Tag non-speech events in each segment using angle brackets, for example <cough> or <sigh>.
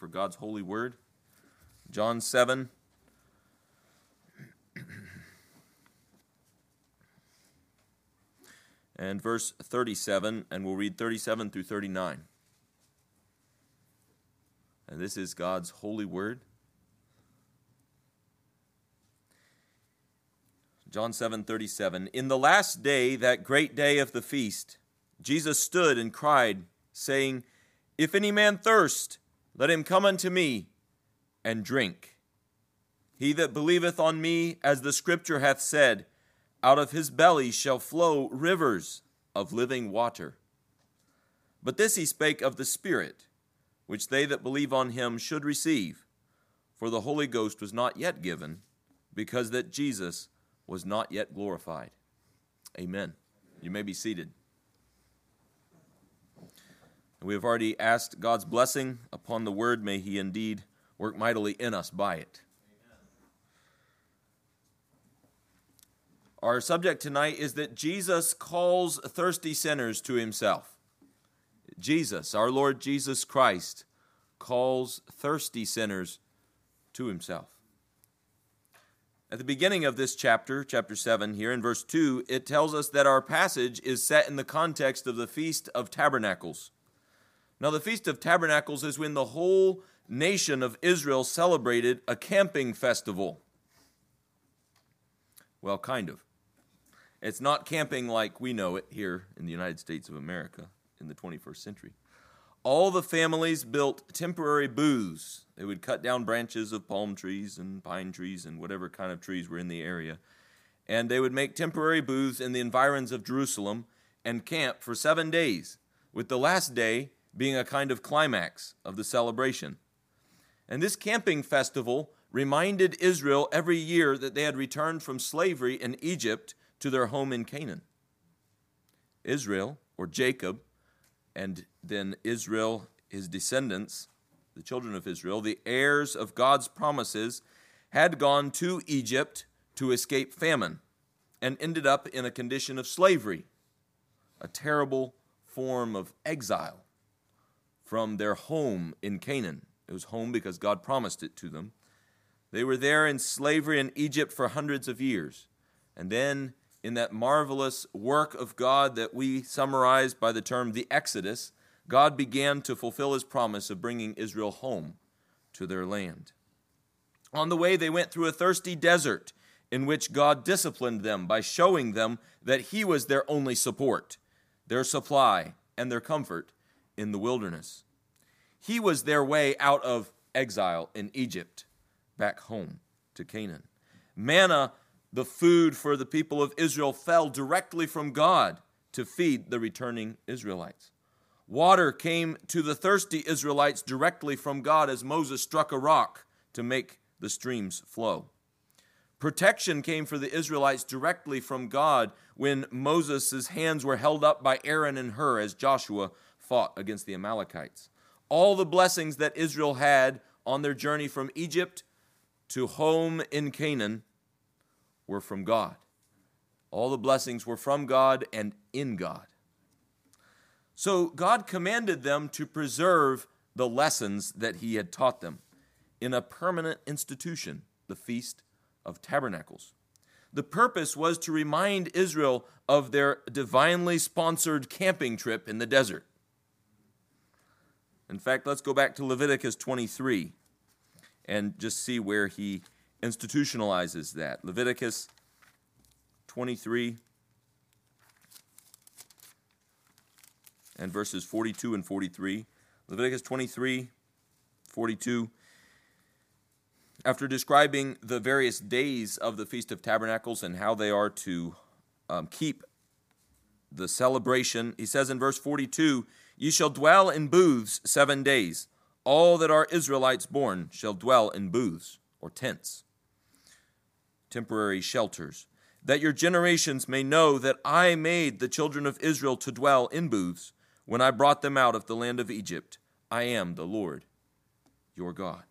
for God's holy word. John 7. and verse 37, and we'll read 37 through 39. And this is God's holy word. John 7:37 In the last day that great day of the feast Jesus stood and cried saying If any man thirst let him come unto me and drink He that believeth on me as the scripture hath said out of his belly shall flow rivers of living water But this he spake of the spirit which they that believe on him should receive for the holy ghost was not yet given because that Jesus was not yet glorified. Amen. You may be seated. We have already asked God's blessing upon the word. May He indeed work mightily in us by it. Our subject tonight is that Jesus calls thirsty sinners to Himself. Jesus, our Lord Jesus Christ, calls thirsty sinners to Himself. At the beginning of this chapter, chapter 7, here in verse 2, it tells us that our passage is set in the context of the Feast of Tabernacles. Now, the Feast of Tabernacles is when the whole nation of Israel celebrated a camping festival. Well, kind of. It's not camping like we know it here in the United States of America in the 21st century all the families built temporary booths. They would cut down branches of palm trees and pine trees and whatever kind of trees were in the area. And they would make temporary booths in the environs of Jerusalem and camp for seven days, with the last day being a kind of climax of the celebration. And this camping festival reminded Israel every year that they had returned from slavery in Egypt to their home in Canaan. Israel, or Jacob, and then Israel, his descendants, the children of Israel, the heirs of God's promises, had gone to Egypt to escape famine and ended up in a condition of slavery, a terrible form of exile from their home in Canaan. It was home because God promised it to them. They were there in slavery in Egypt for hundreds of years. And then in that marvelous work of God that we summarize by the term the Exodus, God began to fulfill his promise of bringing Israel home to their land. On the way, they went through a thirsty desert in which God disciplined them by showing them that he was their only support, their supply, and their comfort in the wilderness. He was their way out of exile in Egypt, back home to Canaan. Manna the food for the people of Israel fell directly from God to feed the returning Israelites. Water came to the thirsty Israelites directly from God as Moses struck a rock to make the streams flow. Protection came for the Israelites directly from God when Moses' hands were held up by Aaron and Hur as Joshua fought against the Amalekites. All the blessings that Israel had on their journey from Egypt to home in Canaan were from God. All the blessings were from God and in God. So God commanded them to preserve the lessons that He had taught them in a permanent institution, the Feast of Tabernacles. The purpose was to remind Israel of their divinely sponsored camping trip in the desert. In fact, let's go back to Leviticus 23 and just see where he institutionalizes that. Leviticus 23 and verses 42 and 43. Leviticus 23, 42. After describing the various days of the Feast of Tabernacles and how they are to um, keep the celebration, he says in verse 42 Ye shall dwell in booths seven days. All that are Israelites born shall dwell in booths or tents temporary shelters, that your generations may know that I made the children of Israel to dwell in booths when I brought them out of the land of Egypt. I am the Lord your God.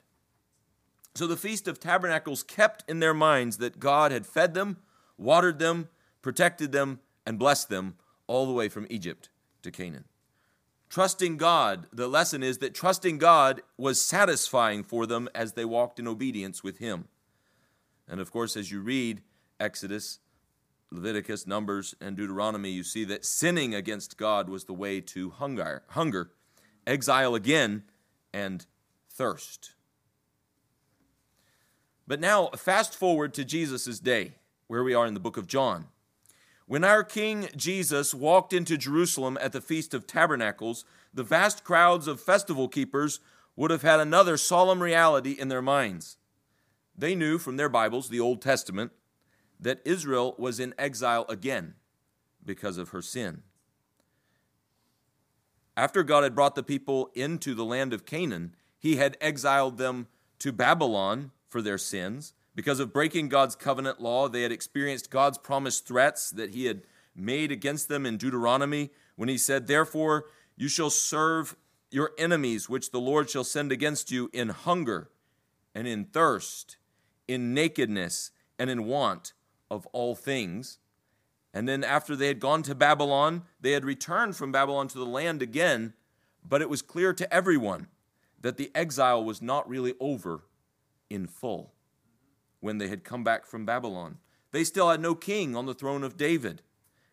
So the Feast of Tabernacles kept in their minds that God had fed them, watered them, protected them, and blessed them all the way from Egypt to Canaan. Trusting God, the lesson is that trusting God was satisfying for them as they walked in obedience with Him. And of course, as you read Exodus, Leviticus, Numbers, and Deuteronomy, you see that sinning against God was the way to hunger, hunger, exile again, and thirst. But now, fast forward to Jesus' day, where we are in the book of John. When our King Jesus walked into Jerusalem at the Feast of Tabernacles, the vast crowds of festival keepers would have had another solemn reality in their minds. They knew from their Bibles, the Old Testament, that Israel was in exile again because of her sin. After God had brought the people into the land of Canaan, he had exiled them to Babylon for their sins. Because of breaking God's covenant law, they had experienced God's promised threats that He had made against them in Deuteronomy when He said, Therefore, you shall serve your enemies, which the Lord shall send against you in hunger and in thirst, in nakedness and in want of all things. And then, after they had gone to Babylon, they had returned from Babylon to the land again, but it was clear to everyone that the exile was not really over in full when they had come back from Babylon. They still had no king on the throne of David.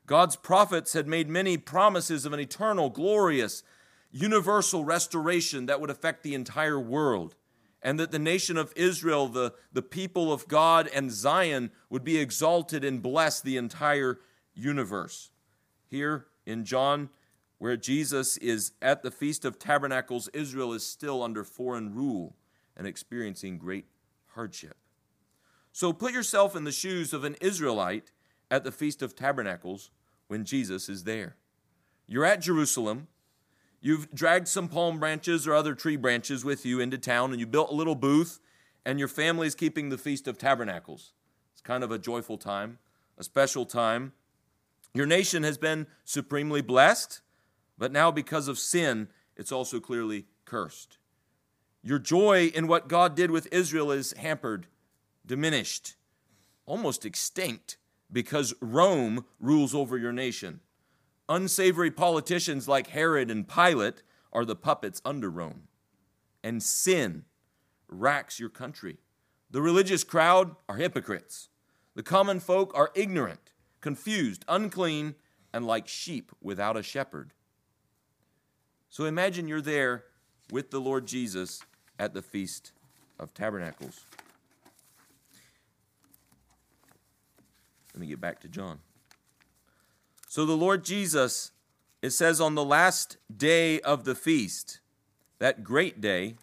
God's prophets had made many promises of an eternal, glorious, universal restoration that would affect the entire world, and that the nation of Israel, the, the people of God, and Zion would be exalted and bless the entire universe. Here in John, where Jesus is at the Feast of Tabernacles, Israel is still under foreign rule and experiencing great hardship. So put yourself in the shoes of an Israelite at the Feast of Tabernacles when Jesus is there. You're at Jerusalem. You've dragged some palm branches or other tree branches with you into town, and you built a little booth, and your family is keeping the Feast of Tabernacles. It's kind of a joyful time, a special time. Your nation has been supremely blessed, but now because of sin, it's also clearly cursed. Your joy in what God did with Israel is hampered diminished, almost extinct, because Rome rules over your nation. Unsavory politicians like Herod and Pilate are the puppets under Rome. And sin racks your country. The religious crowd are hypocrites. The common folk are ignorant, confused, unclean, and like sheep without a shepherd. So imagine you're there with the Lord Jesus at the Feast of Tabernacles. Let me get back to John. So the Lord Jesus, it says on the last day of the feast, that great day,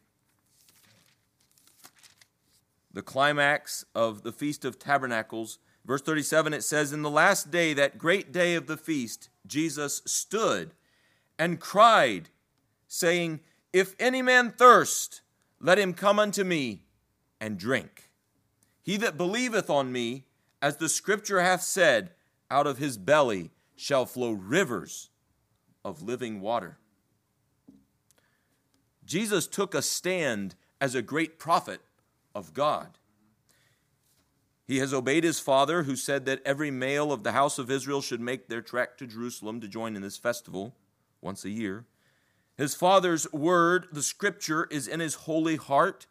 the climax of the Feast of Tabernacles, verse 37, it says, In the last day, that great day of the feast, Jesus stood and cried, saying, If any man thirst, let him come unto me and drink. He that believeth on me, as the scripture hath said, out of his belly shall flow rivers of living water. Jesus took a stand as a great prophet of God. He has obeyed his father, who said that every male of the house of Israel should make their trek to Jerusalem to join in this festival once a year. His father's word, the scripture, is in his holy heart.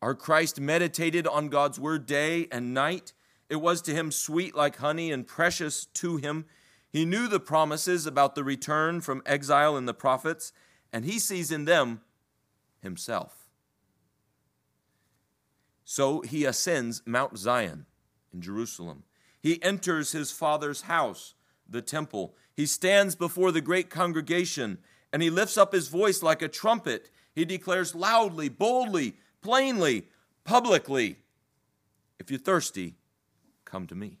Our Christ meditated on God's word day and night. It was to him sweet like honey and precious to him. He knew the promises about the return from exile in the prophets, and he sees in them himself. So he ascends Mount Zion in Jerusalem. He enters his father's house, the temple. He stands before the great congregation and he lifts up his voice like a trumpet. He declares loudly, boldly, plainly, publicly If you're thirsty, Come to me.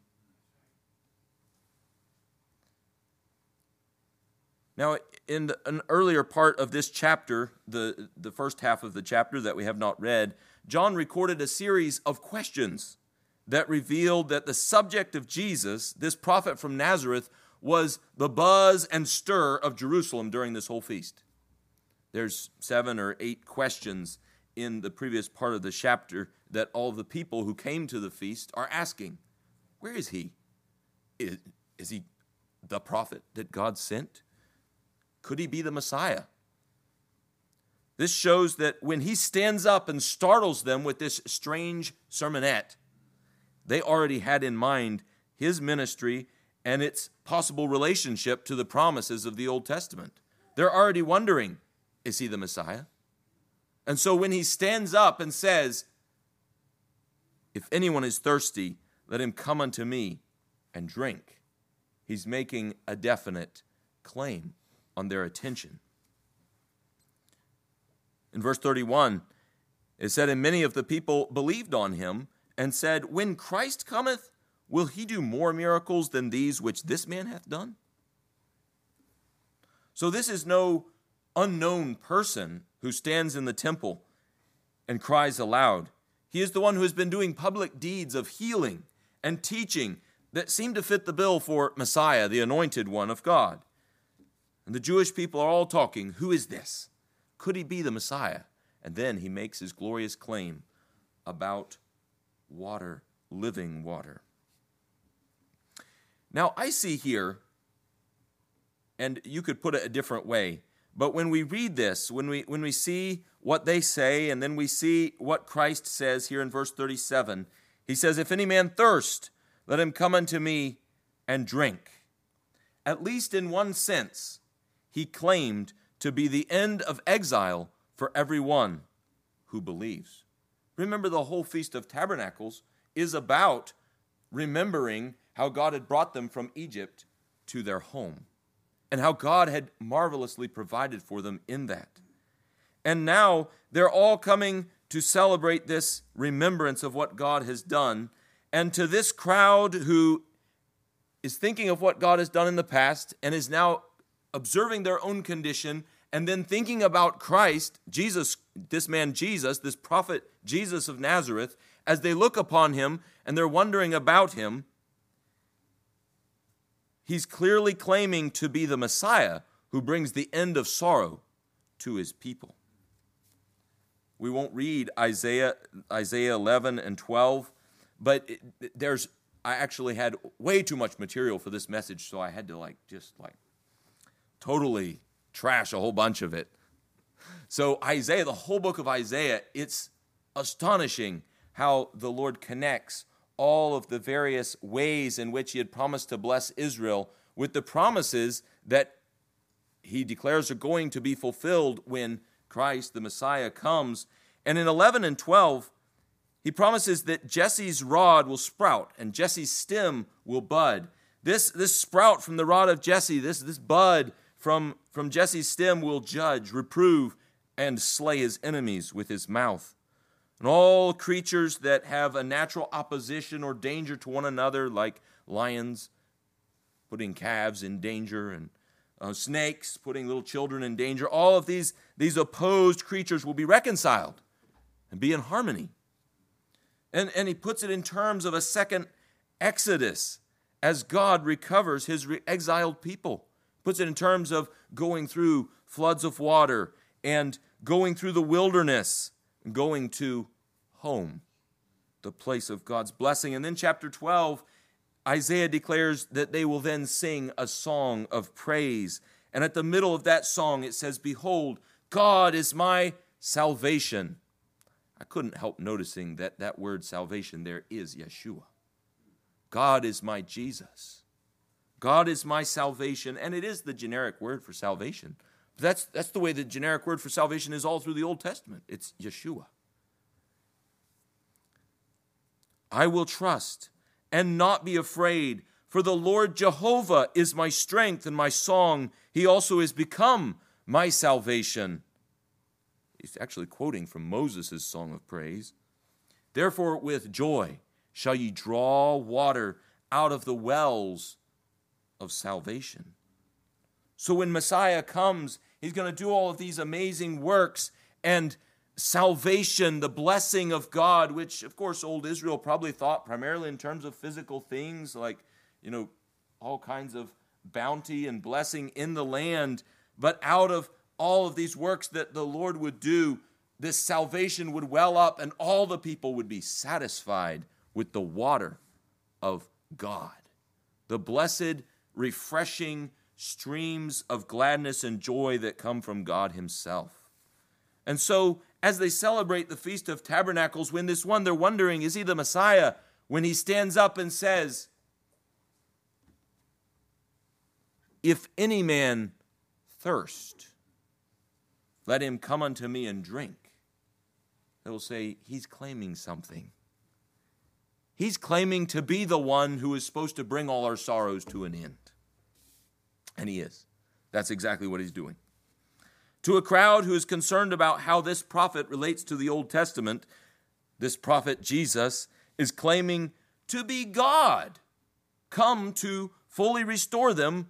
Now, in an earlier part of this chapter, the, the first half of the chapter that we have not read, John recorded a series of questions that revealed that the subject of Jesus, this prophet from Nazareth, was the buzz and stir of Jerusalem during this whole feast. There's seven or eight questions in the previous part of the chapter that all the people who came to the feast are asking. Where is he? Is, is he the prophet that God sent? Could he be the Messiah This shows that when he stands up and startles them with this strange sermonette, they already had in mind his ministry and its possible relationship to the promises of the Old Testament. They're already wondering is he the Messiah? And so when he stands up and says, If anyone is thirsty, let him come unto me and drink, he's making a definite claim on their attention. In verse 31, it said, And many of the people believed on him and said, When Christ cometh, will he do more miracles than these which this man hath done? So this is no unknown person who stands in the temple and cries aloud. He is the one who has been doing public deeds of healing and teaching that seem to fit the bill for Messiah, the anointed one of God. And the Jewish people are all talking, Who is this? Could he be the Messiah? And then he makes his glorious claim about water, living water. Now, I see here, and you could put it a different way, but when we read this, when we, when we see what they say, and then we see what Christ says here in verse 37, he says, If any man thirst, let him come unto me and drink. At least in one sense, he claimed to be the end of exile for everyone who believes. Remember, the whole Feast of Tabernacles is about remembering how God had brought them from Egypt to their home and how God had marvelously provided for them in that. And now they're all coming to celebrate this remembrance of what God has done. And to this crowd who is thinking of what God has done in the past and is now observing their own condition and then thinking about Christ, Jesus, this man Jesus, this prophet Jesus of Nazareth, as they look upon him and they're wondering about him, he's clearly claiming to be the Messiah who brings the end of sorrow to his people. We won't read Isaiah Isaiah 11 and 12, but it, there's I actually had way too much material for this message, so I had to like just like totally trash a whole bunch of it. So, Isaiah, the whole book of Isaiah, it's astonishing how the Lord connects all of the various ways in which He had promised to bless Israel with the promises that He declares are going to be fulfilled when Christ, the Messiah, comes. And in 11 and 12, He promises that Jesse's rod will sprout and Jesse's stem will bud. This, this sprout from the rod of Jesse, this, this bud, from, from Jesse's stem will judge, reprove, and slay his enemies with his mouth. And all creatures that have a natural opposition or danger to one another, like lions putting calves in danger, and uh, snakes putting little children in danger, all of these, these opposed creatures will be reconciled and be in harmony. And, and he puts it in terms of a second exodus as God recovers his re- exiled people puts it in terms of going through floods of water and going through the wilderness and going to home, the place of God's blessing. And then, chapter 12, Isaiah declares that they will then sing a song of praise. And at the middle of that song, it says, Behold, God is my salvation. I couldn't help noticing that that word salvation there is Yeshua. God is my Jesus. God is my salvation, and it is the generic word for salvation. But that's, that's the way the generic word for salvation is all through the Old Testament. It's Yeshua. I will trust and not be afraid, for the Lord Jehovah is my strength and my song. He also is become my salvation. He's actually quoting from Moses' song of praise. Therefore, with joy shall ye draw water out of the wells of salvation. So when Messiah comes, he's going to do all of these amazing works and salvation, the blessing of God, which of course old Israel probably thought primarily in terms of physical things like, you know, all kinds of bounty and blessing in the land, but out of all of these works that the Lord would do, this salvation would well up and all the people would be satisfied with the water of God. The blessed refreshing streams of gladness and joy that come from God Himself. And so, as they celebrate the Feast of Tabernacles, when this one, they're wondering, is he the Messiah? When he stands up and says, If any man thirst, let him come unto me and drink. They will say, He's claiming something. He's claiming to be the one who is supposed to bring all our sorrows to an end. And he is. That's exactly what he's doing. To a crowd who is concerned about how this prophet relates to the Old Testament, this prophet Jesus is claiming to be God, come to fully restore them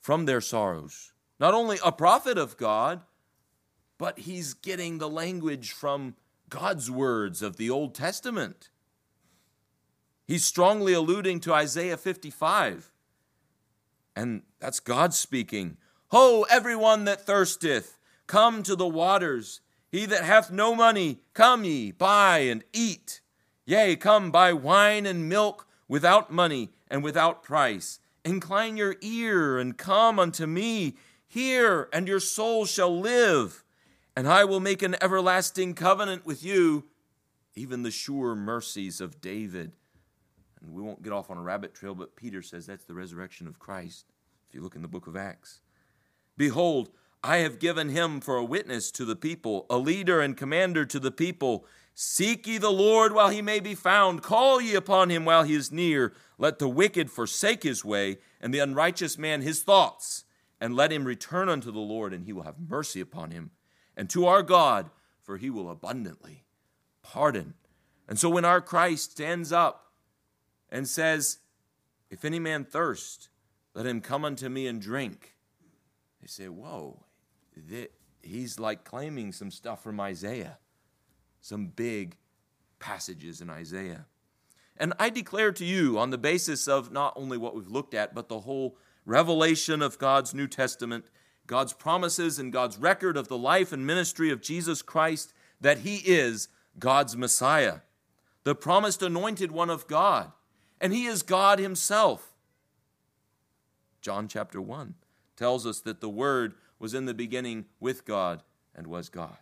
from their sorrows. Not only a prophet of God, but he's getting the language from God's words of the Old Testament. He's strongly alluding to Isaiah 55. And that's God speaking. Ho, everyone that thirsteth, come to the waters. He that hath no money, come ye, buy and eat. Yea, come buy wine and milk without money and without price. Incline your ear and come unto me. Hear, and your soul shall live. And I will make an everlasting covenant with you, even the sure mercies of David and we won't get off on a rabbit trail, but Peter says that's the resurrection of Christ, if you look in the book of Acts. Behold, I have given him for a witness to the people, a leader and commander to the people. Seek ye the Lord while he may be found. Call ye upon him while he is near. Let the wicked forsake his way, and the unrighteous man his thoughts. And let him return unto the Lord, and he will have mercy upon him. And to our God, for he will abundantly pardon. And so when our Christ stands up and says, If any man thirst, let him come unto me and drink. They say, Whoa, he's like claiming some stuff from Isaiah, some big passages in Isaiah. And I declare to you, on the basis of not only what we've looked at, but the whole revelation of God's New Testament, God's promises, and God's record of the life and ministry of Jesus Christ, that He is God's Messiah, the promised anointed one of God, and he is God himself. John chapter 1 tells us that the Word was in the beginning with God and was God.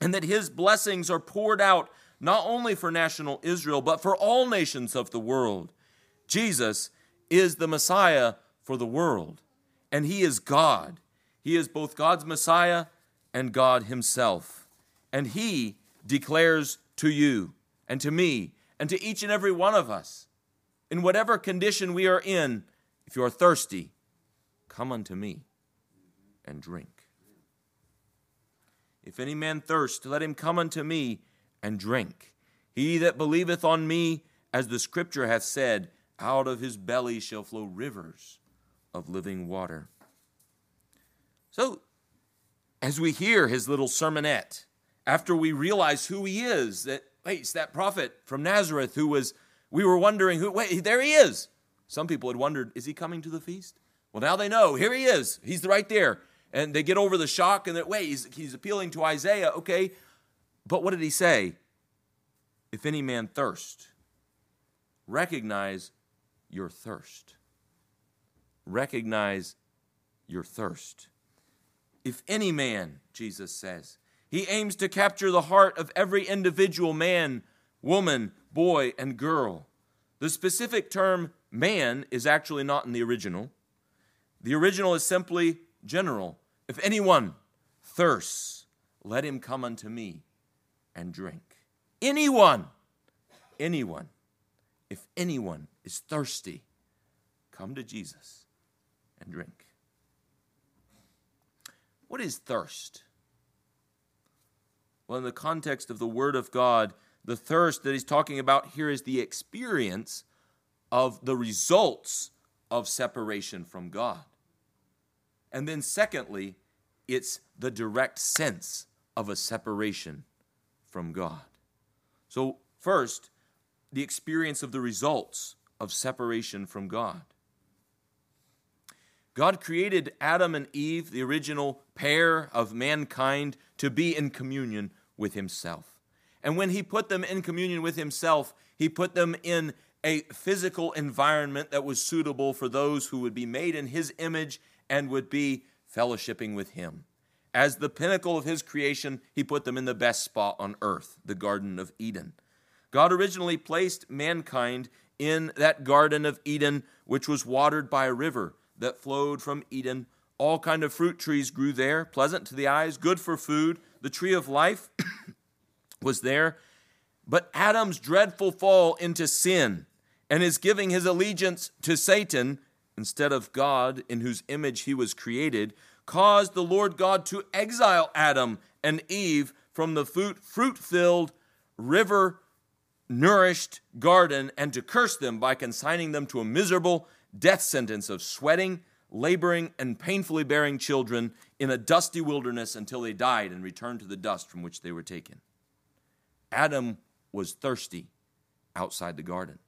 And that his blessings are poured out not only for national Israel, but for all nations of the world. Jesus is the Messiah for the world, and he is God. He is both God's Messiah and God himself. And he declares to you and to me and to each and every one of us. In whatever condition we are in, if you are thirsty, come unto me and drink. If any man thirst, let him come unto me and drink. He that believeth on me, as the scripture hath said, out of his belly shall flow rivers of living water. So, as we hear his little sermonette, after we realize who he is, that Wait, it's that prophet from Nazareth who was, we were wondering who, wait, there he is. Some people had wondered, is he coming to the feast? Well, now they know. Here he is. He's right there. And they get over the shock and that, wait, he's, he's appealing to Isaiah. Okay. But what did he say? If any man thirst, recognize your thirst. Recognize your thirst. If any man, Jesus says, he aims to capture the heart of every individual man, woman, boy, and girl. The specific term man is actually not in the original. The original is simply general. If anyone thirsts, let him come unto me and drink. Anyone, anyone, if anyone is thirsty, come to Jesus and drink. What is thirst? Well, in the context of the Word of God, the thirst that he's talking about here is the experience of the results of separation from God. And then, secondly, it's the direct sense of a separation from God. So, first, the experience of the results of separation from God. God created Adam and Eve, the original pair of mankind, to be in communion with Himself. And when He put them in communion with Himself, He put them in a physical environment that was suitable for those who would be made in His image and would be fellowshipping with Him. as the pinnacle of his creation, he put them in the best spot on earth, the Garden of Eden. God originally placed mankind in that Garden of Eden, which was watered by a river that flowed from Eden. All kind of fruit trees grew there, pleasant to the eyes, good for food. The tree of life <coughs> was there. But Adam's dreadful fall into sin and his giving his allegiance to Satan instead of God, in whose image he was created, caused the Lord God to exile Adam and Eve from the fruit filled, river nourished garden and to curse them by consigning them to a miserable death sentence of sweating, laboring, and painfully bearing children in a dusty wilderness until they died and returned to the dust from which they were taken. Adam was thirsty outside the garden.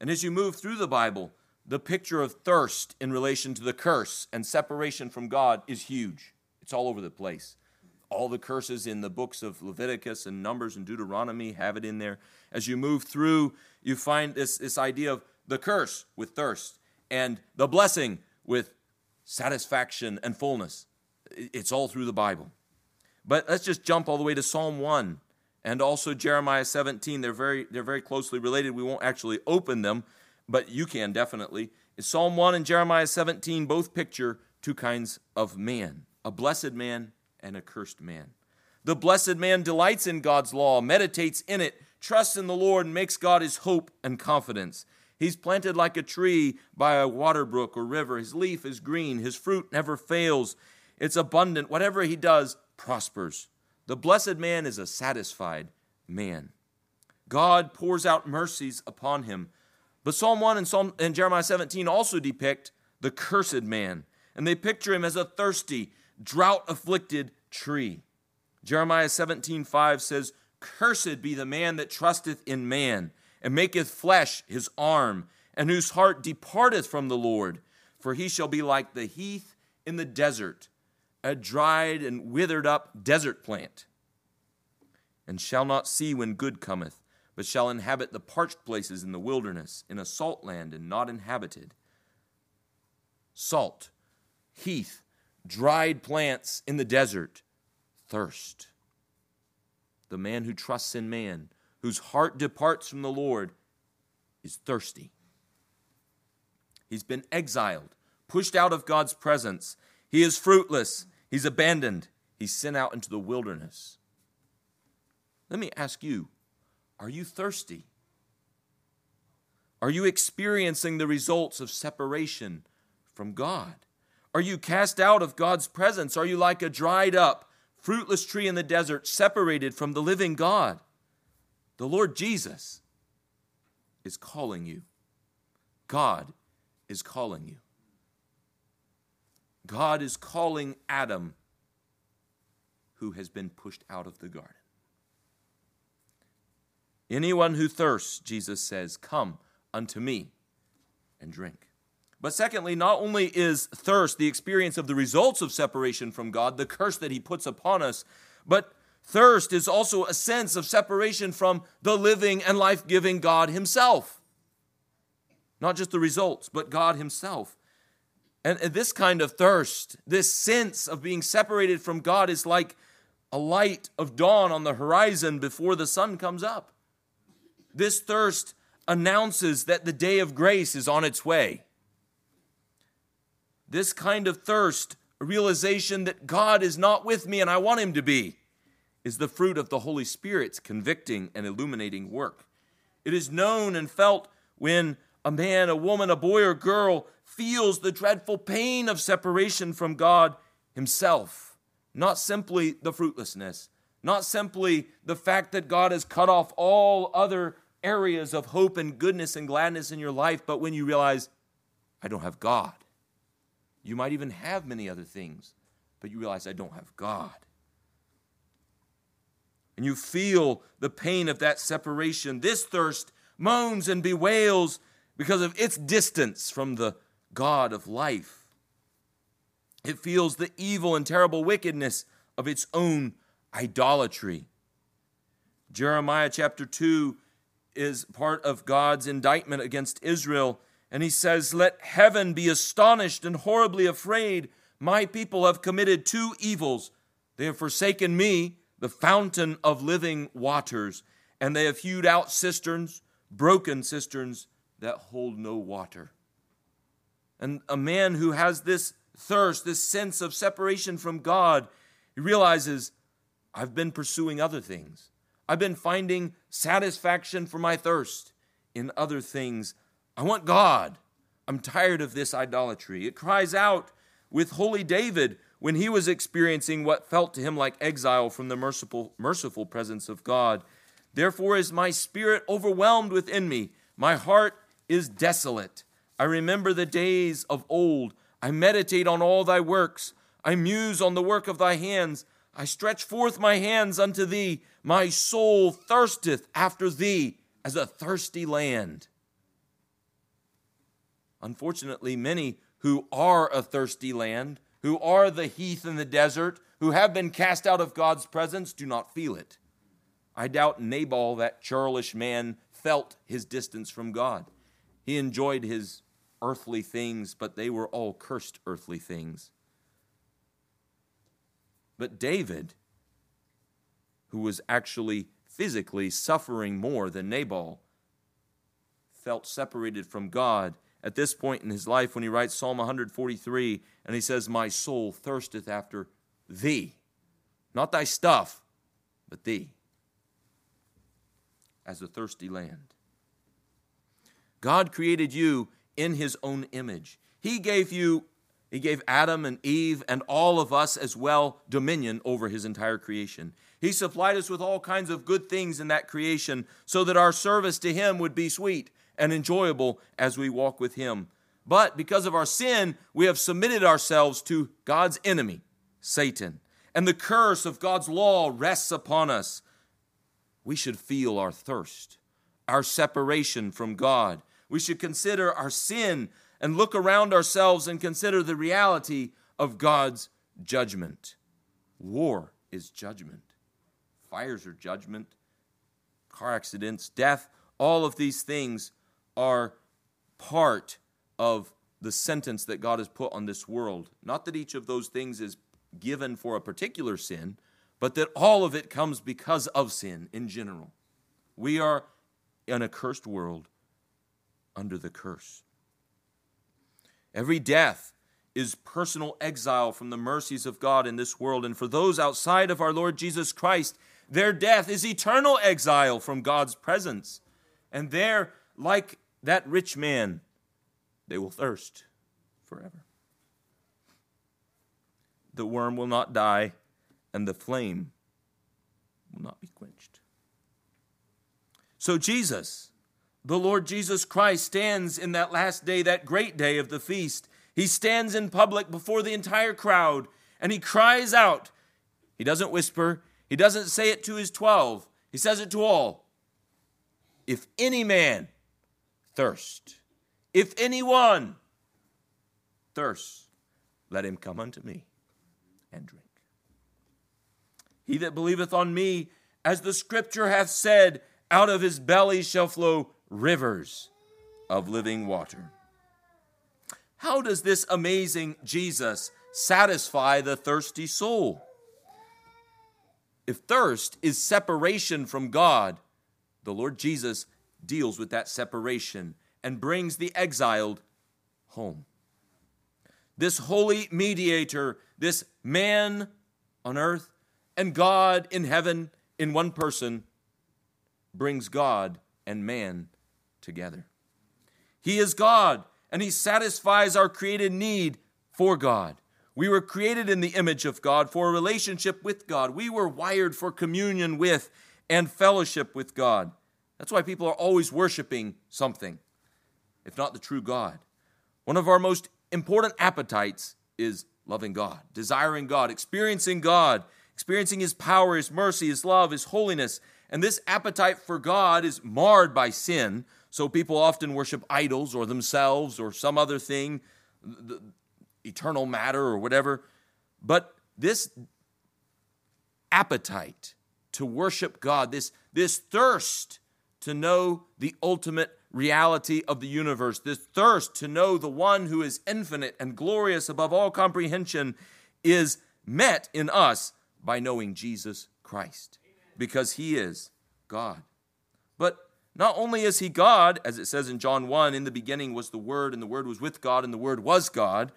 And as you move through the Bible, the picture of thirst in relation to the curse and separation from God is huge. It's all over the place. All the curses in the books of Leviticus and Numbers and Deuteronomy have it in there. As you move through, you find this, this idea of the curse with thirst and the blessing with satisfaction and fullness. It's all through the Bible. But let's just jump all the way to Psalm 1 and also Jeremiah 17. They're very, they're very closely related. We won't actually open them, but you can definitely. Psalm 1 and Jeremiah 17 both picture two kinds of man a blessed man and a cursed man. The blessed man delights in God's law, meditates in it, trusts in the Lord, and makes God his hope and confidence. He's planted like a tree by a water brook or river. His leaf is green, his fruit never fails. It's abundant. Whatever he does prospers. The blessed man is a satisfied man. God pours out mercies upon him. But Psalm 1 and, Psalm, and Jeremiah 17 also depict the cursed man, and they picture him as a thirsty, drought afflicted tree. Jeremiah 17 5 says, Cursed be the man that trusteth in man, and maketh flesh his arm, and whose heart departeth from the Lord. For he shall be like the heath in the desert, a dried and withered up desert plant, and shall not see when good cometh, but shall inhabit the parched places in the wilderness, in a salt land and not inhabited. Salt, heath, dried plants in the desert, thirst. The man who trusts in man, whose heart departs from the Lord, is thirsty. He's been exiled, pushed out of God's presence. He is fruitless. He's abandoned. He's sent out into the wilderness. Let me ask you are you thirsty? Are you experiencing the results of separation from God? Are you cast out of God's presence? Are you like a dried up, fruitless tree in the desert, separated from the living God? The Lord Jesus is calling you. God is calling you. God is calling Adam, who has been pushed out of the garden. Anyone who thirsts, Jesus says, come unto me and drink. But secondly, not only is thirst the experience of the results of separation from God, the curse that He puts upon us, but thirst is also a sense of separation from the living and life giving God Himself. Not just the results, but God Himself. And this kind of thirst, this sense of being separated from God, is like a light of dawn on the horizon before the sun comes up. This thirst announces that the day of grace is on its way. This kind of thirst, a realization that God is not with me and I want Him to be, is the fruit of the Holy Spirit's convicting and illuminating work. It is known and felt when a man, a woman, a boy, or girl feels the dreadful pain of separation from God Himself, not simply the fruitlessness, not simply the fact that God has cut off all other areas of hope and goodness and gladness in your life, but when you realize, I don't have God. You might even have many other things, but you realize I don't have God. And you feel the pain of that separation. This thirst moans and bewails because of its distance from the God of life. It feels the evil and terrible wickedness of its own idolatry. Jeremiah chapter 2 is part of God's indictment against Israel and he says, Let heaven be astonished and horribly afraid, my people have committed two evils. They have forsaken me, the fountain of living waters, and they have hewed out cisterns, broken cisterns that hold no water. And a man who has this thirst, this sense of separation from God, he realizes, I've been pursuing other things. I've been finding satisfaction for my thirst in other things. I want God. I'm tired of this idolatry. It cries out with holy David when he was experiencing what felt to him like exile from the merciful, merciful presence of God. Therefore is my spirit overwhelmed within me. My heart is desolate. I remember the days of old. I meditate on all thy works. I muse on the work of thy hands. I stretch forth my hands unto thee. My soul thirsteth after thee as a thirsty land. Unfortunately, many who are a thirsty land, who are the heath and the desert, who have been cast out of God's presence, do not feel it. I doubt Nabal, that churlish man, felt his distance from God. He enjoyed his earthly things, but they were all cursed earthly things. But David, who was actually physically suffering more than Nabal, felt separated from God at this point in his life when he writes Psalm 143 and he says, My soul thirsteth after thee. Not thy stuff, but thee. As a thirsty land. God created you in his own image. He gave you, he gave Adam and Eve and all of us as well dominion over his entire creation. He supplied us with all kinds of good things in that creation so that our service to him would be sweet and enjoyable as we walk with Him. But because of our sin, we have submitted ourselves to God's enemy, Satan, and the curse of God's law rests upon us. We should feel our thirst, our separation from God. We should consider our sin and look around ourselves and consider the reality of God's judgment. War is judgment, fires are judgment, car accidents, death, all of these things are part of the sentence that God has put on this world. Not that each of those things is given for a particular sin, but that all of it comes because of sin in general. We are an accursed world under the curse. Every death is personal exile from the mercies of God in this world. And for those outside of our Lord Jesus Christ, their death is eternal exile from God's presence. And there, like that rich man, they will thirst forever. The worm will not die, and the flame will not be quenched. So, Jesus, the Lord Jesus Christ, stands in that last day, that great day of the feast. He stands in public before the entire crowd and he cries out. He doesn't whisper, he doesn't say it to his 12, he says it to all. If any man thirst. If anyone thirst, let him come unto me and drink. He that believeth on me, as the scripture hath said, out of his belly shall flow rivers of living water. How does this amazing Jesus satisfy the thirsty soul? If thirst is separation from God, the Lord Jesus deals with that separation and brings the exiled home. This holy mediator, this man on earth and God in heaven in one person, brings God and man together. He is God, and He satisfies our created need for God. We were created in the image of God for a relationship with God. We were wired for communion with and fellowship with God. That's why people are always worshiping something, if not the true God. One of our most important appetites is loving God, desiring God, experiencing God, experiencing His power, His mercy, His love, His holiness. And this appetite for God is marred by sin. So people often worship idols or themselves or some other thing, eternal matter or whatever. But this appetite to worship God, this, this thirst to know the ultimate reality of the universe, this thirst to know the one who is infinite and glorious above all comprehension, is met in us by knowing Jesus Christ, because he is God. But not only is he God, as it says in John 1, in the beginning was the Word, and the Word was with God, and the Word was God,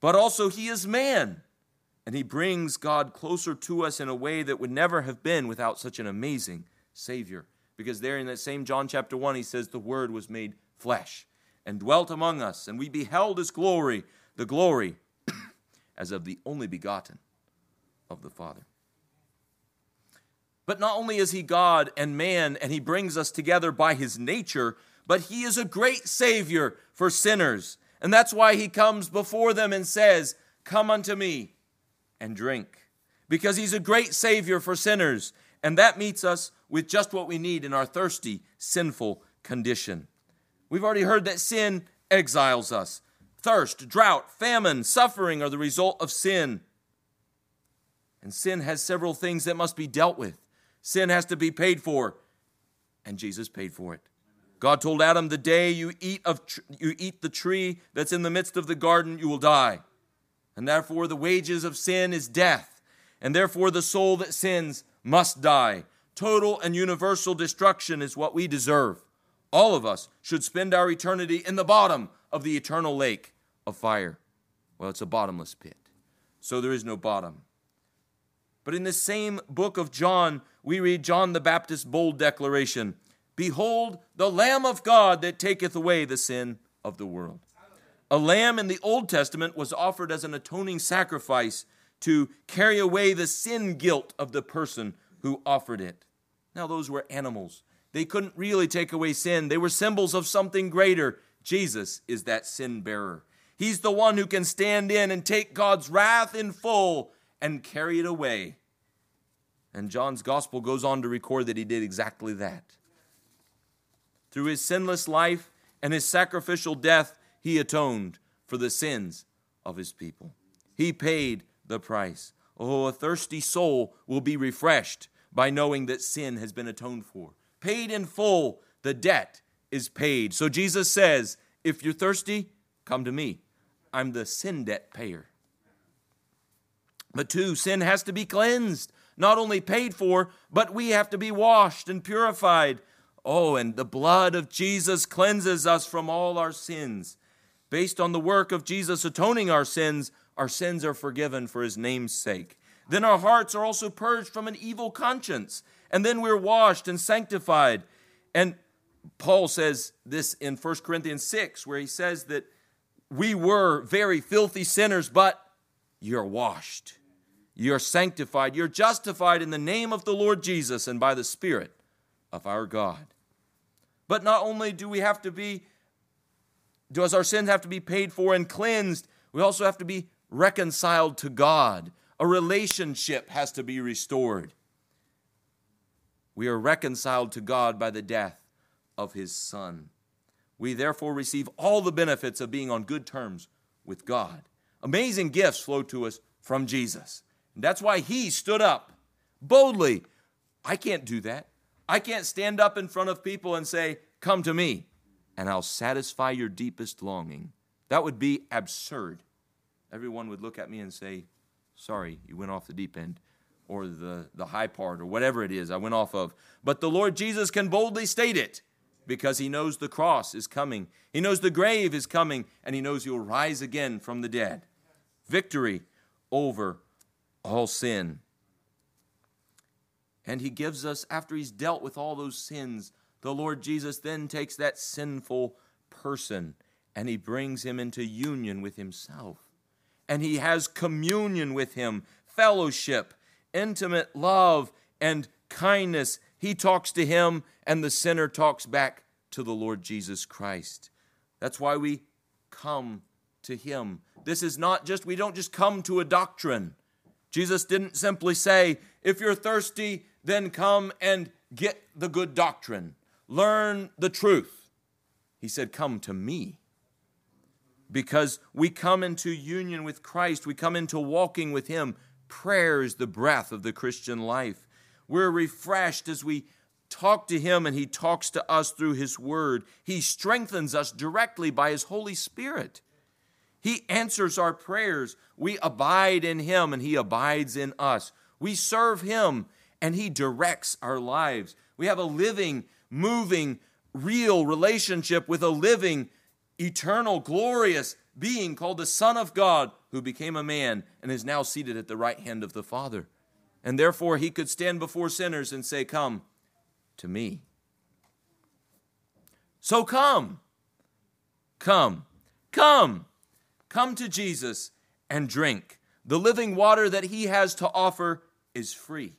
but also he is man. And he brings God closer to us in a way that would never have been without such an amazing Savior. Because there in that same John chapter 1, he says, The Word was made flesh and dwelt among us, and we beheld his glory, the glory <clears throat> as of the only begotten of the Father. But not only is he God and man, and he brings us together by his nature, but he is a great Savior for sinners. And that's why he comes before them and says, Come unto me and drink. Because he's a great Savior for sinners. And that meets us with just what we need in our thirsty, sinful condition. We've already heard that sin exiles us. Thirst, drought, famine, suffering are the result of sin. And sin has several things that must be dealt with. Sin has to be paid for, and Jesus paid for it. God told Adam, "The day you eat of tr- you eat the tree that's in the midst of the garden, you will die." And therefore the wages of sin is death, and therefore the soul that sins must die. Total and universal destruction is what we deserve. All of us should spend our eternity in the bottom of the eternal lake of fire. Well, it's a bottomless pit, so there is no bottom. But in the same book of John, we read John the Baptist's bold declaration Behold, the Lamb of God that taketh away the sin of the world. A lamb in the Old Testament was offered as an atoning sacrifice to carry away the sin guilt of the person who offered it. Now, those were animals. They couldn't really take away sin, they were symbols of something greater. Jesus is that sin bearer. He's the one who can stand in and take God's wrath in full and carry it away. And John's gospel goes on to record that he did exactly that. Through his sinless life and his sacrificial death, he atoned for the sins of his people. He paid the price. Oh, a thirsty soul will be refreshed by knowing that sin has been atoned for. Paid in full, the debt is paid. So Jesus says, If you're thirsty, come to me. I'm the sin debt payer. But two, sin has to be cleansed, not only paid for, but we have to be washed and purified. Oh, and the blood of Jesus cleanses us from all our sins. Based on the work of Jesus atoning our sins, our sins are forgiven for his name's sake. Then our hearts are also purged from an evil conscience. And then we're washed and sanctified. And Paul says this in 1 Corinthians 6, where he says that we were very filthy sinners, but you're washed. You're sanctified. You're justified in the name of the Lord Jesus and by the Spirit of our God. But not only do we have to be, does our sins have to be paid for and cleansed, we also have to be reconciled to God. A relationship has to be restored. We are reconciled to God by the death of his Son. We therefore receive all the benefits of being on good terms with God. Amazing gifts flow to us from Jesus. That's why he stood up boldly. I can't do that. I can't stand up in front of people and say, Come to me, and I'll satisfy your deepest longing. That would be absurd. Everyone would look at me and say, Sorry, you went off the deep end, or the, the high part, or whatever it is I went off of. But the Lord Jesus can boldly state it because he knows the cross is coming, he knows the grave is coming, and he knows he'll rise again from the dead. Victory over all sin. And he gives us, after he's dealt with all those sins, the Lord Jesus then takes that sinful person and he brings him into union with himself. And he has communion with him, fellowship, intimate love, and kindness. He talks to him, and the sinner talks back to the Lord Jesus Christ. That's why we come to him. This is not just, we don't just come to a doctrine. Jesus didn't simply say, if you're thirsty, then come and get the good doctrine, learn the truth. He said, Come to me. Because we come into union with Christ, we come into walking with Him. Prayer is the breath of the Christian life. We're refreshed as we talk to him and he talks to us through his word. He strengthens us directly by his Holy Spirit. He answers our prayers. We abide in him and he abides in us. We serve him and he directs our lives. We have a living, moving, real relationship with a living, eternal, glorious being called the Son of God who became a man and is now seated at the right hand of the Father. And therefore, he could stand before sinners and say, Come to me. So come, come, come, come to Jesus and drink. The living water that he has to offer is free.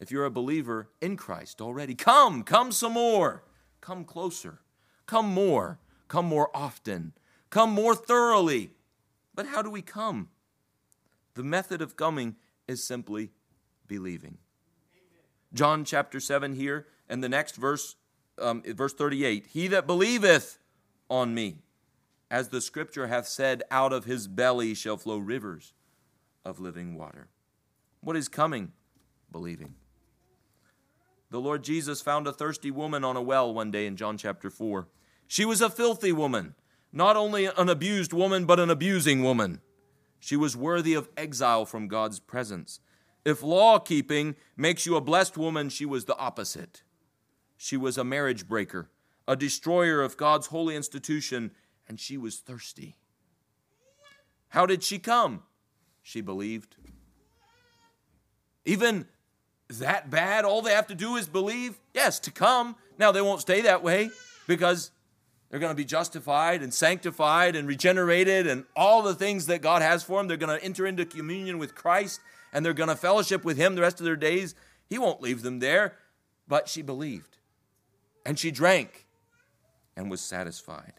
If you're a believer in Christ already, come, come some more, come closer, come more, come more often, come more thoroughly. But how do we come? The method of coming is simply believing. John chapter 7 here, and the next verse, um, verse 38 He that believeth on me, as the scripture hath said, out of his belly shall flow rivers of living water. What is coming? Believing. The Lord Jesus found a thirsty woman on a well one day in John chapter 4. She was a filthy woman, not only an abused woman, but an abusing woman. She was worthy of exile from God's presence. If law keeping makes you a blessed woman, she was the opposite. She was a marriage breaker, a destroyer of God's holy institution, and she was thirsty. How did she come? She believed. Even that bad, all they have to do is believe? Yes, to come. Now, they won't stay that way because they're going to be justified and sanctified and regenerated and all the things that God has for them. They're going to enter into communion with Christ and they're going to fellowship with Him the rest of their days. He won't leave them there. But she believed and she drank and was satisfied.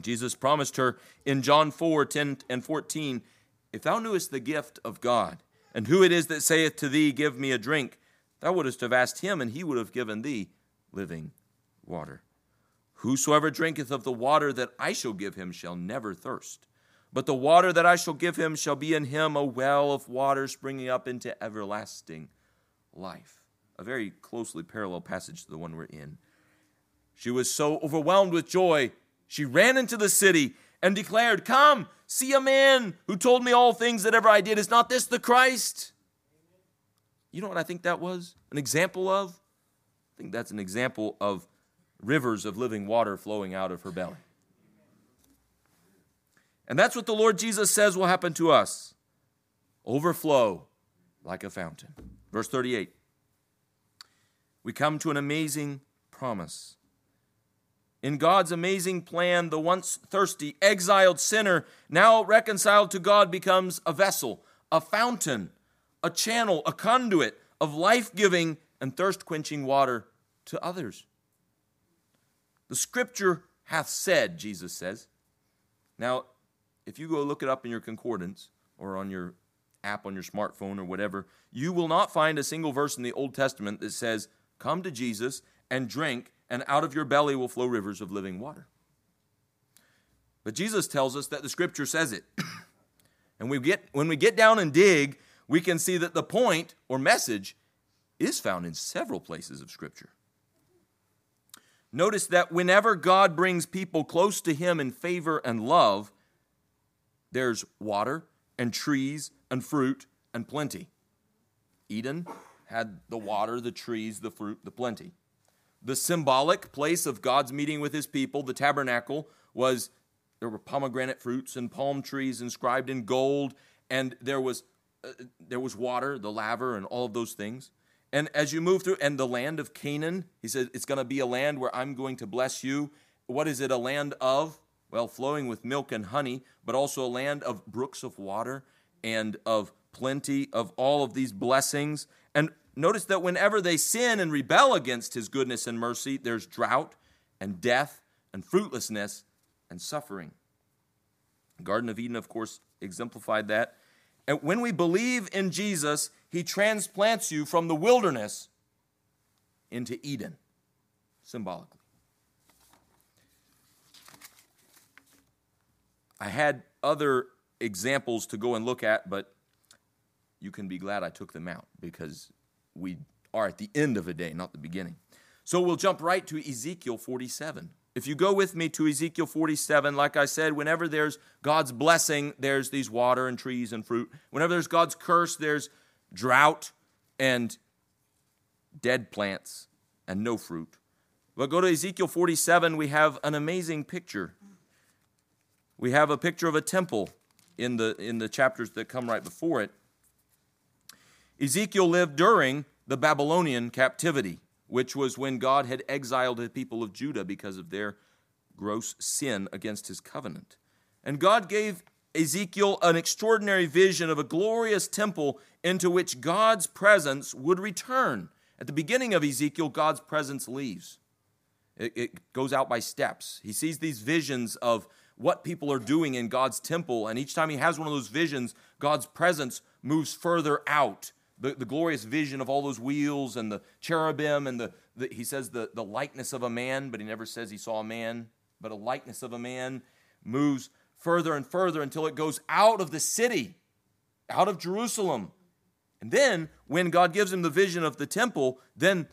Jesus promised her in John 4 10 and 14 If thou knewest the gift of God, and who it is that saith to thee, Give me a drink, thou wouldst have asked him, and he would have given thee living water. Whosoever drinketh of the water that I shall give him shall never thirst. But the water that I shall give him shall be in him a well of water springing up into everlasting life. A very closely parallel passage to the one we're in. She was so overwhelmed with joy, she ran into the city and declared, Come, see a man who told me all things that ever I did. Is not this the Christ? You know what I think that was? An example of? I think that's an example of rivers of living water flowing out of her belly. And that's what the Lord Jesus says will happen to us overflow like a fountain. Verse 38. We come to an amazing promise. In God's amazing plan, the once thirsty, exiled sinner, now reconciled to God, becomes a vessel, a fountain, a channel, a conduit of life giving and thirst quenching water to others. The scripture hath said, Jesus says. Now, if you go look it up in your concordance or on your app on your smartphone or whatever, you will not find a single verse in the Old Testament that says, Come to Jesus and drink, and out of your belly will flow rivers of living water. But Jesus tells us that the scripture says it. <clears throat> and we get, when we get down and dig, we can see that the point or message is found in several places of scripture. Notice that whenever God brings people close to Him in favor and love, there's water and trees and fruit and plenty. Eden had the water, the trees, the fruit, the plenty. The symbolic place of God's meeting with His people, the tabernacle, was there were pomegranate fruits and palm trees inscribed in gold, and there was uh, there was water, the laver, and all of those things. And as you move through, and the land of Canaan, he said, it's going to be a land where I'm going to bless you. What is it a land of? Well, flowing with milk and honey, but also a land of brooks of water and of plenty of all of these blessings. And notice that whenever they sin and rebel against his goodness and mercy, there's drought and death and fruitlessness and suffering. Garden of Eden, of course, exemplified that. And when we believe in Jesus, he transplants you from the wilderness into Eden, symbolically. I had other examples to go and look at, but you can be glad I took them out because we are at the end of a day, not the beginning. So we'll jump right to Ezekiel 47. If you go with me to Ezekiel 47, like I said, whenever there's God's blessing, there's these water and trees and fruit. Whenever there's God's curse, there's drought and dead plants and no fruit. But go to Ezekiel 47, we have an amazing picture. We have a picture of a temple in the, in the chapters that come right before it. Ezekiel lived during the Babylonian captivity which was when God had exiled the people of Judah because of their gross sin against his covenant. And God gave Ezekiel an extraordinary vision of a glorious temple into which God's presence would return. At the beginning of Ezekiel, God's presence leaves. It, it, goes out by steps. He sees these visions of what people are doing in God's temple, and each time he has one of those visions, God's presence moves further out the, the glorious vision of all those wheels and the cherubim and the, the, he says the, the likeness of a man but he never says he saw a man. But a likeness of a man moves further and further until it goes out of the city out of jerusalem. And then when god gives him the vision of the temple then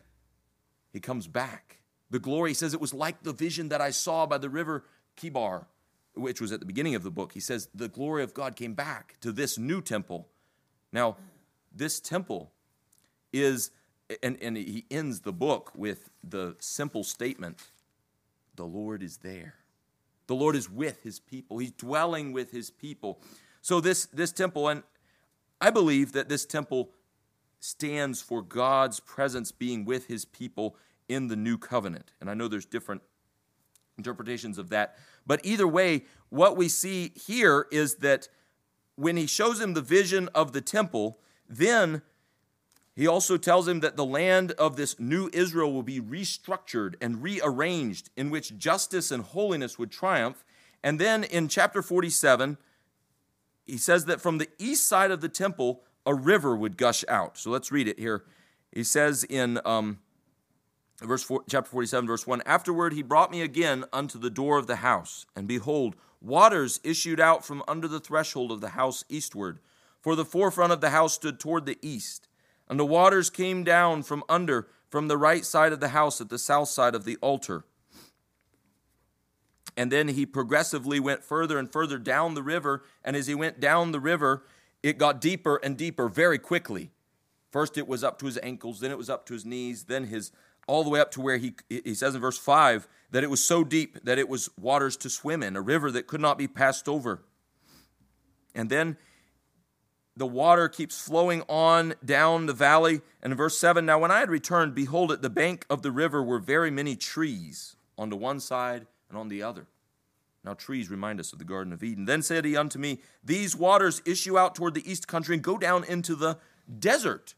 he comes back. The glory he says it was like the vision that i saw by the river Chebar, which was at the beginning of the book. He says the glory of god came back to this new temple. Now this temple is, and, and he ends the book with the simple statement the Lord is there. The Lord is with his people, he's dwelling with his people. So, this, this temple, and I believe that this temple stands for God's presence being with his people in the new covenant. And I know there's different interpretations of that. But either way, what we see here is that when he shows him the vision of the temple, then he also tells him that the land of this new Israel will be restructured and rearranged, in which justice and holiness would triumph. And then in chapter 47, he says that from the east side of the temple, a river would gush out. So let's read it here. He says in um, verse four, chapter 47, verse 1 Afterward, he brought me again unto the door of the house, and behold, waters issued out from under the threshold of the house eastward for the forefront of the house stood toward the east. And the waters came down from under, from the right side of the house at the south side of the altar. And then he progressively went further and further down the river. And as he went down the river, it got deeper and deeper very quickly. First, it was up to his ankles, then it was up to his knees, then his all the way up to where he, he says in verse 5 that it was so deep that it was waters to swim in, a river that could not be passed over. And then the water keeps flowing on down the valley. And in verse 7 Now, when I had returned, behold, at the bank of the river were very many trees on the one side and on the other. Now, trees remind us of the Garden of Eden. Then said he unto me, These waters issue out toward the east country and go down into the desert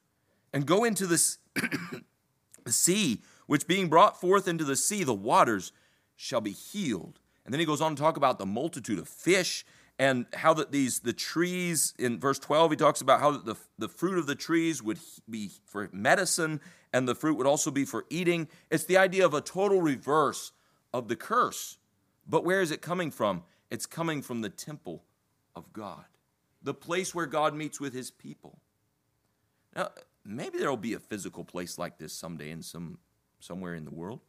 and go into this <coughs> sea, which being brought forth into the sea, the waters shall be healed. And then he goes on to talk about the multitude of fish and how that these the trees in verse 12 he talks about how the, the fruit of the trees would be for medicine and the fruit would also be for eating. It's the idea of a total reverse of the curse. But where is it coming from? It's coming from the temple of god the place where god meets with his people. Now maybe there will be a physical place like this someday in some somewhere in the world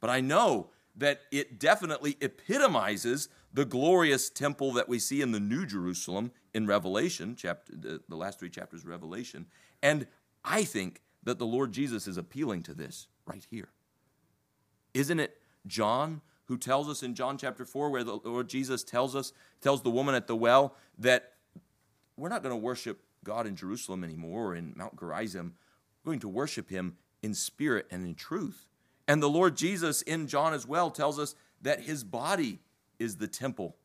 but i know that it definitely epitomizes the glorious temple that we see in the New Jerusalem in Revelation, chapter, the, the last three chapters of Revelation. And I think that the Lord Jesus is appealing to this right here. Isn't it John who tells us in John chapter 4, where the Lord Jesus tells us, tells the woman at the well, that we're not going to worship God in Jerusalem anymore or in Mount Gerizim. We're going to worship him in spirit and in truth. And the Lord Jesus in John as well tells us that his body is the temple.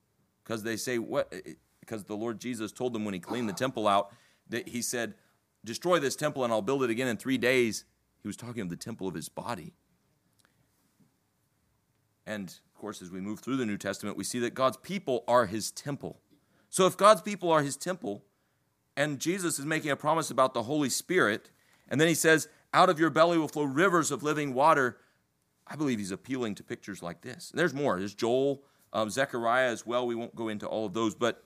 Because they say, what? Eh, eh, because the Lord Jesus told them when he cleaned the temple out, that he said, Destroy this temple and I'll build it again in three days. He was talking of the temple of his body. And of course, as we move through the New Testament, we see that God's people are his temple. So if God's people are his temple, and Jesus is making a promise about the Holy Spirit, and then he says, Out of your belly will flow rivers of living water, I believe he's appealing to pictures like this. And there's more. There's Joel, um, Zechariah as well. We won't go into all of those, but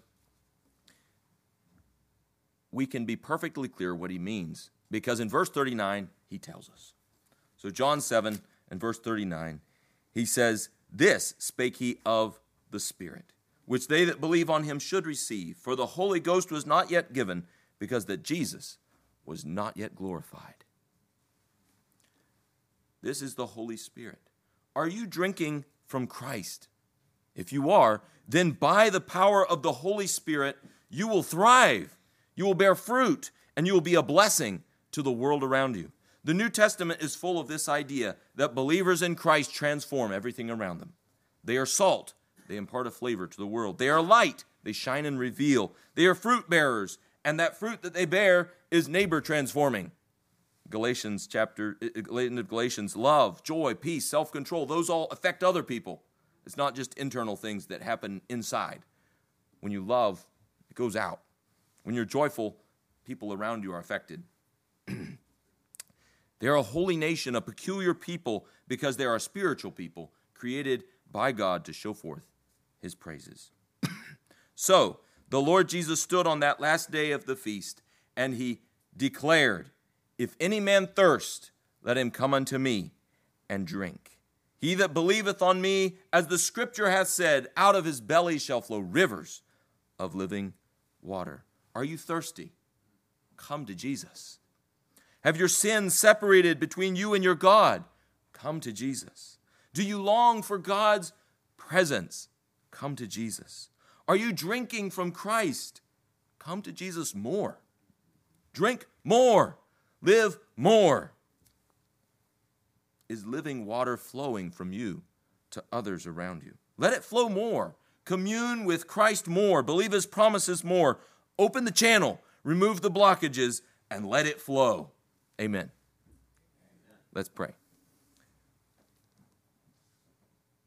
we can be perfectly clear what he means Because in verse 39, he tells us. So, John 7 and verse 39, he says, This spake he of the Spirit, which they that believe on him should receive. For the Holy Ghost was not yet given, because that Jesus was not yet glorified. This is the Holy Spirit. Are you drinking from Christ? If you are, then by the power of the Holy Spirit, you will thrive, you will bear fruit, and you will be a blessing to the world around you. The New Testament is full of this idea that believers in Christ transform everything around them. They are salt, they impart a flavor to the world. They are light, they shine and reveal. They are fruit bearers, and that fruit that they bear is neighbor transforming. Galatians chapter eh, eh, end of Galatians, love, joy, peace, self-control, those all affect other people. It's not just internal things that happen inside. When you love, it goes out. When you're joyful, people around you are affected. <clears throat> they are a holy nation, a peculiar people, because they are a spiritual people created by God to show forth his praises. <clears throat> so, the Lord Jesus stood on that last day of the feast, and he declared, If any man thirst, let him come unto me and drink. He that believeth on me, as the scripture hath said, out of his belly shall flow rivers of living water. Are you thirsty? Come to Jesus. Have your sins separated between you and your God? Come to Jesus. Do you long for God's presence? Come to Jesus. Are you drinking from Christ? Come to Jesus more. Drink more. Live more. Is living water flowing from you to others around you? Let it flow more. Commune with Christ more. Believe his promises more. Open the channel, remove the blockages, and let it flow. Amen. Let's pray.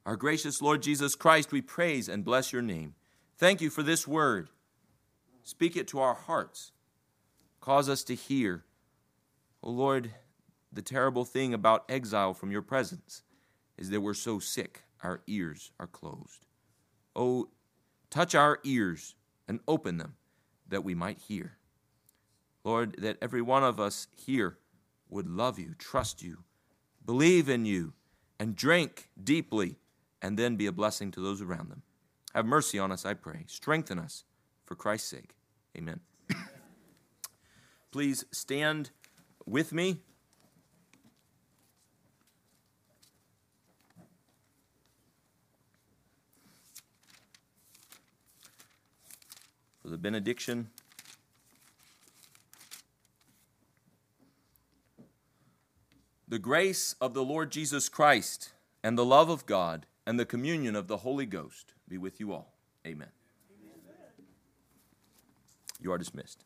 Our gracious Lord Jesus Christ, we praise and bless your name. Thank you for this word. Speak it to our hearts. Cause us to hear. Oh Lord, the terrible thing about exile from your presence is that we're so sick, our ears are closed. Oh, touch our ears and open them that we might hear. Lord, that every one of us here would love you, trust you, believe in you, and drink deeply, and then be a blessing to those around them. Have mercy on us, I pray. Strengthen us for Christ's sake. Amen. <coughs> Please stand with me. For the benediction. The grace of the Lord Jesus Christ and the love of God and the communion of the Holy Ghost be with you all. Amen. You are dismissed.